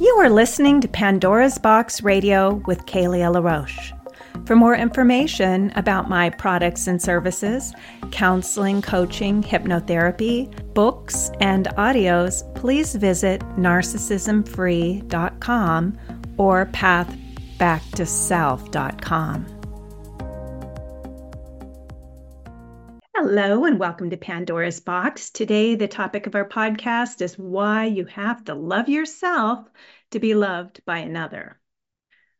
You are listening to Pandora's Box Radio with Kaleah LaRoche. For more information about my products and services, counseling, coaching, hypnotherapy, books, and audios, please visit narcissismfree.com or pathbacktoself.com. Hello, and welcome to Pandora's Box. Today, the topic of our podcast is why you have to love yourself to be loved by another.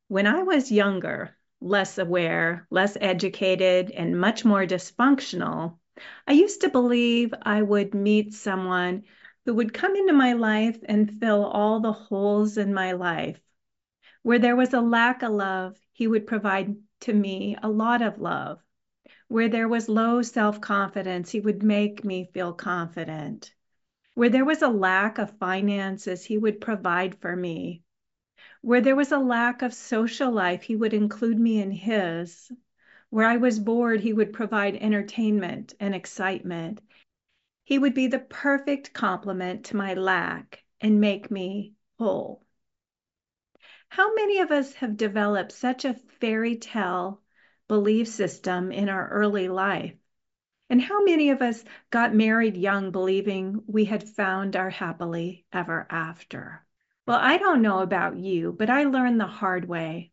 When I was younger, less aware, less educated, and much more dysfunctional, I used to believe I would meet someone who would come into my life and fill all the holes in my life. Where there was a lack of love, he would provide to me a lot of love. Where there was low self confidence, he would make me feel confident. Where there was a lack of finances, he would provide for me. Where there was a lack of social life, he would include me in his. Where I was bored, he would provide entertainment and excitement. He would be the perfect complement to my lack and make me whole. How many of us have developed such a fairy tale belief system in our early life? And how many of us got married young believing we had found our happily ever after? Well, I don't know about you, but I learned the hard way.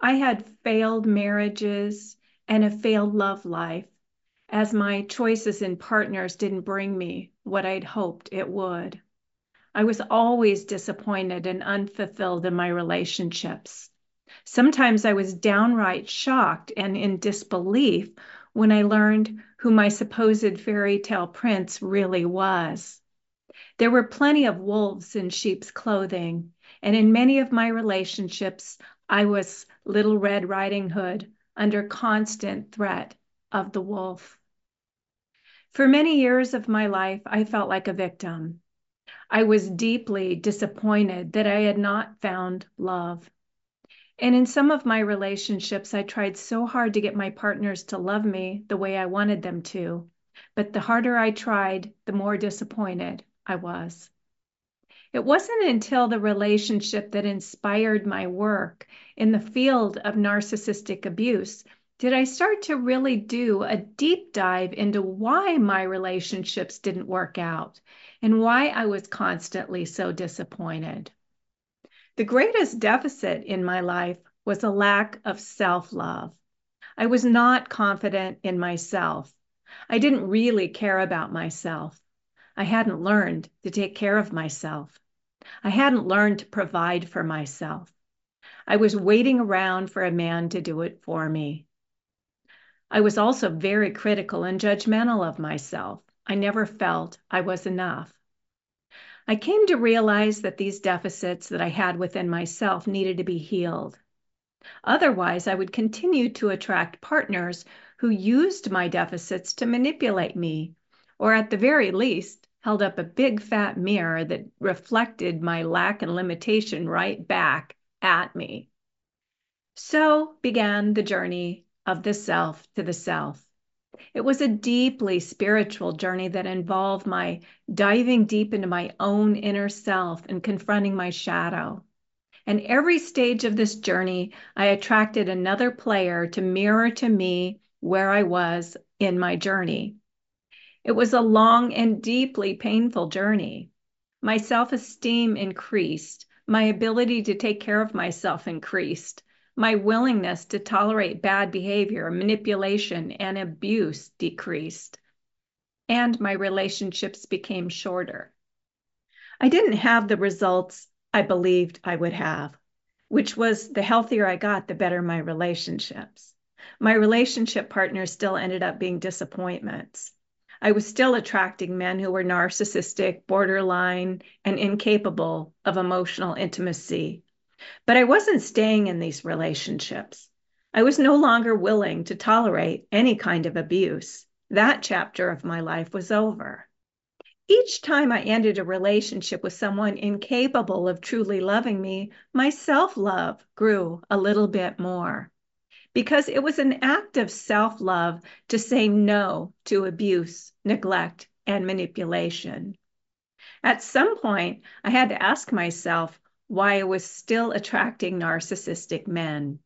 I had failed marriages and a failed love life as my choices in partners didn't bring me what I'd hoped it would. I was always disappointed and unfulfilled in my relationships. Sometimes I was downright shocked and in disbelief when I learned who my supposed fairy tale prince really was. There were plenty of wolves in sheep's clothing, and in many of my relationships, I was Little Red Riding Hood under constant threat of the wolf. For many years of my life, I felt like a victim. I was deeply disappointed that I had not found love. And in some of my relationships, I tried so hard to get my partners to love me the way I wanted them to. But the harder I tried, the more disappointed I was. It wasn't until the relationship that inspired my work in the field of narcissistic abuse did I start to really do a deep dive into why my relationships didn't work out and why I was constantly so disappointed. The greatest deficit in my life was a lack of self love. I was not confident in myself. I didn't really care about myself. I hadn't learned to take care of myself. I hadn't learned to provide for myself. I was waiting around for a man to do it for me. I was also very critical and judgmental of myself. I never felt I was enough. I came to realize that these deficits that I had within myself needed to be healed. Otherwise, I would continue to attract partners who used my deficits to manipulate me, or at the very least, held up a big fat mirror that reflected my lack and limitation right back at me. So began the journey of the self to the self. It was a deeply spiritual journey that involved my diving deep into my own inner self and confronting my shadow. And every stage of this journey, I attracted another player to mirror to me where I was in my journey. It was a long and deeply painful journey. My self esteem increased, my ability to take care of myself increased, my willingness to tolerate bad behavior, manipulation, and abuse decreased, and my relationships became shorter. I didn't have the results I believed I would have, which was the healthier I got, the better my relationships. My relationship partners still ended up being disappointments. I was still attracting men who were narcissistic, borderline, and incapable of emotional intimacy but I wasn't staying in these relationships. I was no longer willing to tolerate any kind of abuse. That chapter of my life was over. Each time I ended a relationship with someone incapable of truly loving me, my self love grew a little bit more because it was an act of self love to say no to abuse, neglect, and manipulation. At some point, I had to ask myself, why I was still attracting narcissistic men.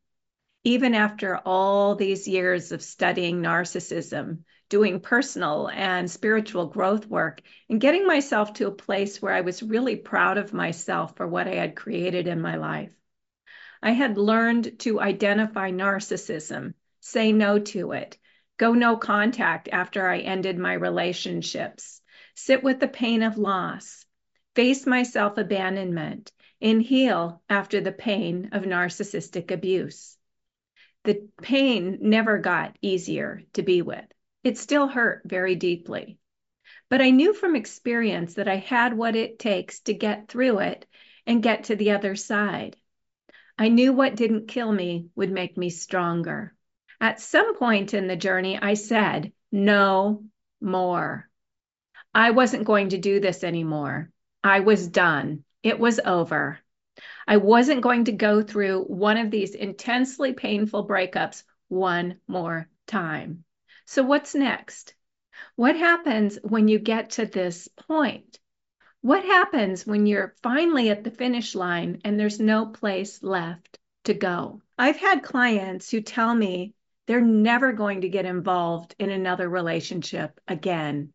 Even after all these years of studying narcissism, doing personal and spiritual growth work, and getting myself to a place where I was really proud of myself for what I had created in my life. I had learned to identify narcissism, say no to it, go no contact after I ended my relationships, sit with the pain of loss, face my self abandonment, and heal after the pain of narcissistic abuse. The pain never got easier to be with. It still hurt very deeply. But I knew from experience that I had what it takes to get through it and get to the other side. I knew what didn't kill me would make me stronger. At some point in the journey, I said, no more. I wasn't going to do this anymore. I was done. It was over. I wasn't going to go through one of these intensely painful breakups one more time. So, what's next? What happens when you get to this point? What happens when you're finally at the finish line and there's no place left to go? I've had clients who tell me they're never going to get involved in another relationship again.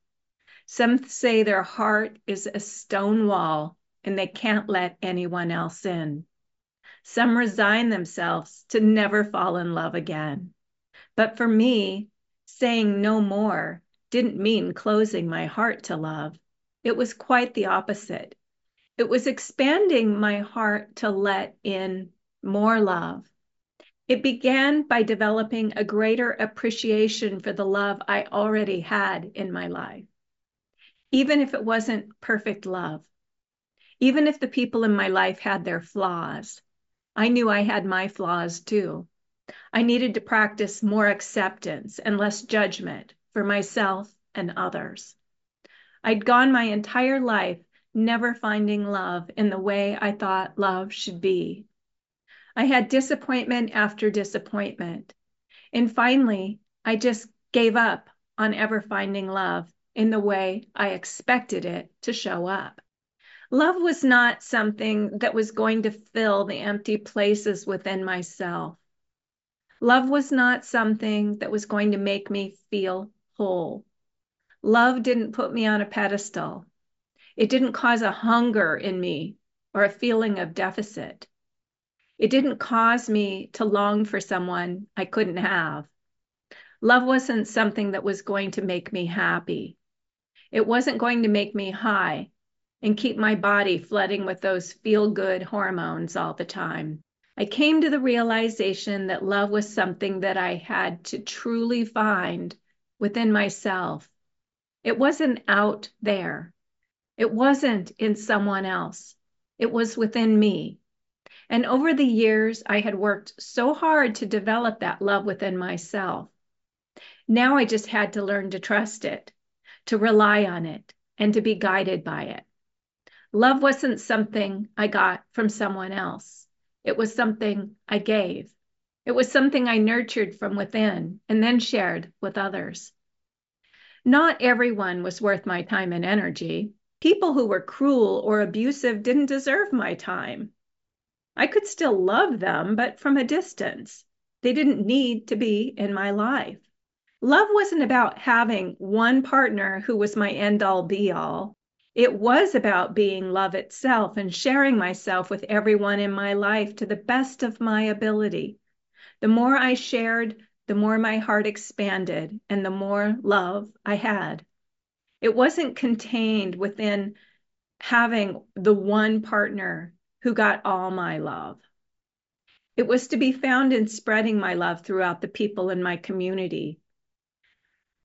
Some say their heart is a stone wall and they can't let anyone else in. Some resign themselves to never fall in love again. But for me, saying no more didn't mean closing my heart to love. It was quite the opposite. It was expanding my heart to let in more love. It began by developing a greater appreciation for the love I already had in my life. Even if it wasn't perfect love, even if the people in my life had their flaws, I knew I had my flaws too. I needed to practice more acceptance and less judgment for myself and others. I'd gone my entire life never finding love in the way I thought love should be. I had disappointment after disappointment. And finally, I just gave up on ever finding love in the way I expected it to show up. Love was not something that was going to fill the empty places within myself. Love was not something that was going to make me feel whole. Love didn't put me on a pedestal. It didn't cause a hunger in me or a feeling of deficit. It didn't cause me to long for someone I couldn't have. Love wasn't something that was going to make me happy. It wasn't going to make me high and keep my body flooding with those feel good hormones all the time. I came to the realization that love was something that I had to truly find within myself. It wasn't out there, it wasn't in someone else, it was within me. And over the years, I had worked so hard to develop that love within myself. Now I just had to learn to trust it, to rely on it, and to be guided by it. Love wasn't something I got from someone else. It was something I gave. It was something I nurtured from within and then shared with others. Not everyone was worth my time and energy. People who were cruel or abusive didn't deserve my time. I could still love them, but from a distance. They didn't need to be in my life. Love wasn't about having one partner who was my end all be all. It was about being love itself and sharing myself with everyone in my life to the best of my ability. The more I shared, the more my heart expanded and the more love I had. It wasn't contained within having the one partner who got all my love. It was to be found in spreading my love throughout the people in my community,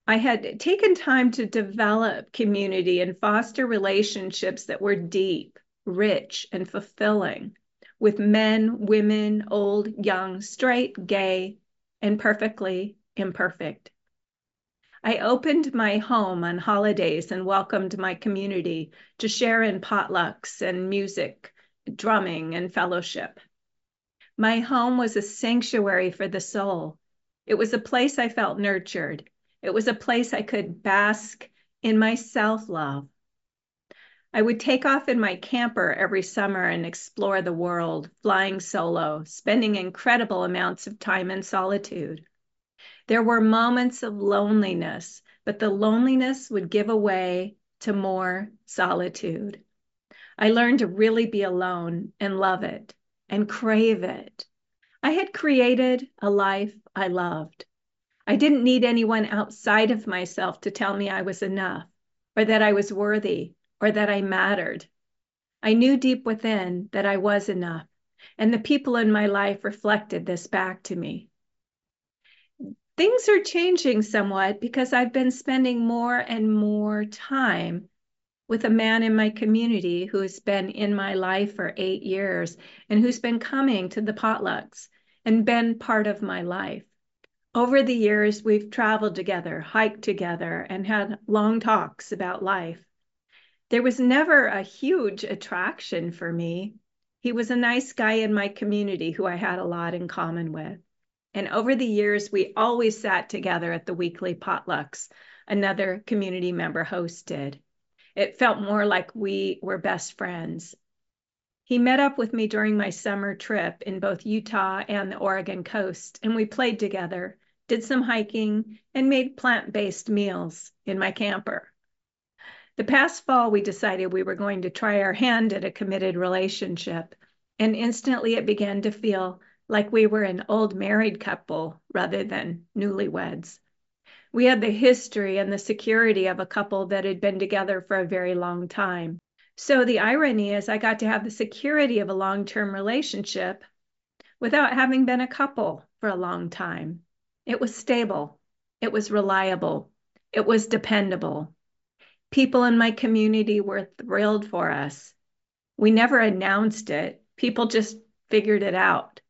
I had taken time to develop community and foster relationships that were deep, rich, and fulfilling with men, women, old, young, straight, gay, and perfectly imperfect. I opened my home on holidays and welcomed my community to share in potlucks and music, drumming, and fellowship. My home was a sanctuary for the soul. It was a place I felt nurtured it was a place I could bask in my self love. I would take off in my camper every summer and explore the world, flying solo, spending incredible amounts of time in solitude. There were moments of loneliness, but the loneliness would give way to more solitude. I learned to really be alone and love it and crave it. I had created a life I loved. I didn't need anyone outside of myself to tell me I was enough or that I was worthy or that I mattered. I knew deep within that I was enough, and the people in my life reflected this back to me. Things are changing somewhat because I've been spending more and more time with a man in my community who's been in my life for eight years and who's been coming to the potlucks and been part of my life. Over the years, we've traveled together, hiked together, and had long talks about life. There was never a huge attraction for me. He was a nice guy in my community who I had a lot in common with. And over the years, we always sat together at the weekly potlucks another community member hosted. It felt more like we were best friends. He met up with me during my summer trip in both Utah and the Oregon coast, and we played together, did some hiking, and made plant based meals in my camper. The past fall, we decided we were going to try our hand at a committed relationship, and instantly it began to feel like we were an old married couple rather than newlyweds. We had the history and the security of a couple that had been together for a very long time. So the irony is, I got to have the security of a long term relationship without having been a couple for a long time. It was stable, it was reliable, it was dependable. People in my community were thrilled for us. We never announced it, people just figured it out.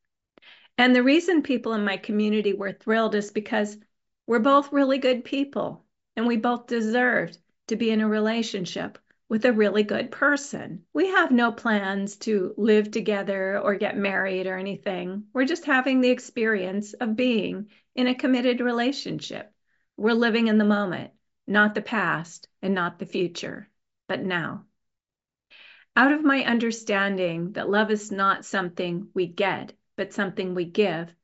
And the reason people in my community were thrilled is because we're both really good people and we both deserved to be in a relationship with a really good person. We have no plans to live together or get married or anything. We're just having the experience of being in a committed relationship. We're living in the moment not the past and not the future, but now. Out of my understanding that love is not something we get, but something we give,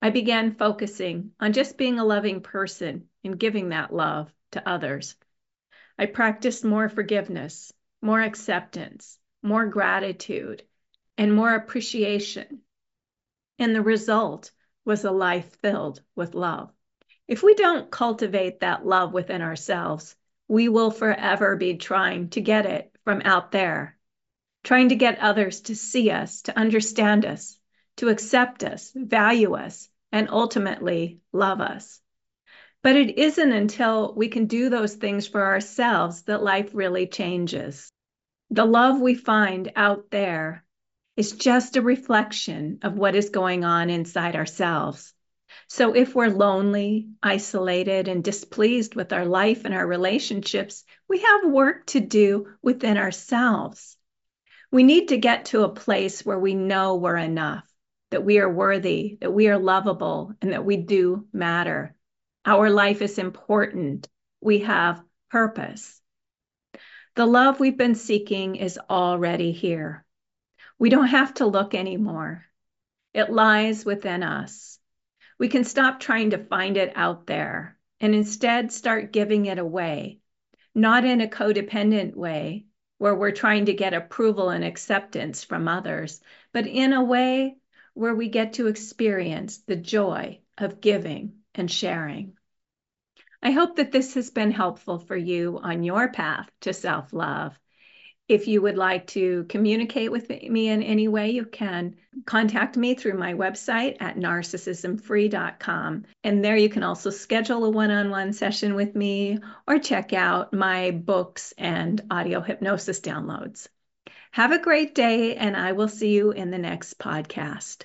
I began focusing on just being a loving person and giving that love to others. I practiced more forgiveness, more acceptance, more gratitude, and more appreciation. And the result was a life filled with love. If we don't cultivate that love within ourselves, we will forever be trying to get it from out there, trying to get others to see us, to understand us, to accept us, value us, and ultimately love us. But it isn't until we can do those things for ourselves that life really changes. The love we find out there is just a reflection of what is going on inside ourselves. So if we're lonely, isolated, and displeased with our life and our relationships, we have work to do within ourselves. We need to get to a place where we know we're enough, that we are worthy, that we are lovable, and that we do matter. Our life is important. We have purpose. The love we've been seeking is already here. We don't have to look anymore. It lies within us we can stop trying to find it out there and instead start giving it away, not in a codependent way where we're trying to get approval and acceptance from others, but in a way where we get to experience the joy of giving and sharing. I hope that this has been helpful for you on your path to self love. If you would like to communicate with me in any way, you can contact me through my website at narcissismfree.com. And there you can also schedule a one on one session with me or check out my books and audio hypnosis downloads. Have a great day, and I will see you in the next podcast.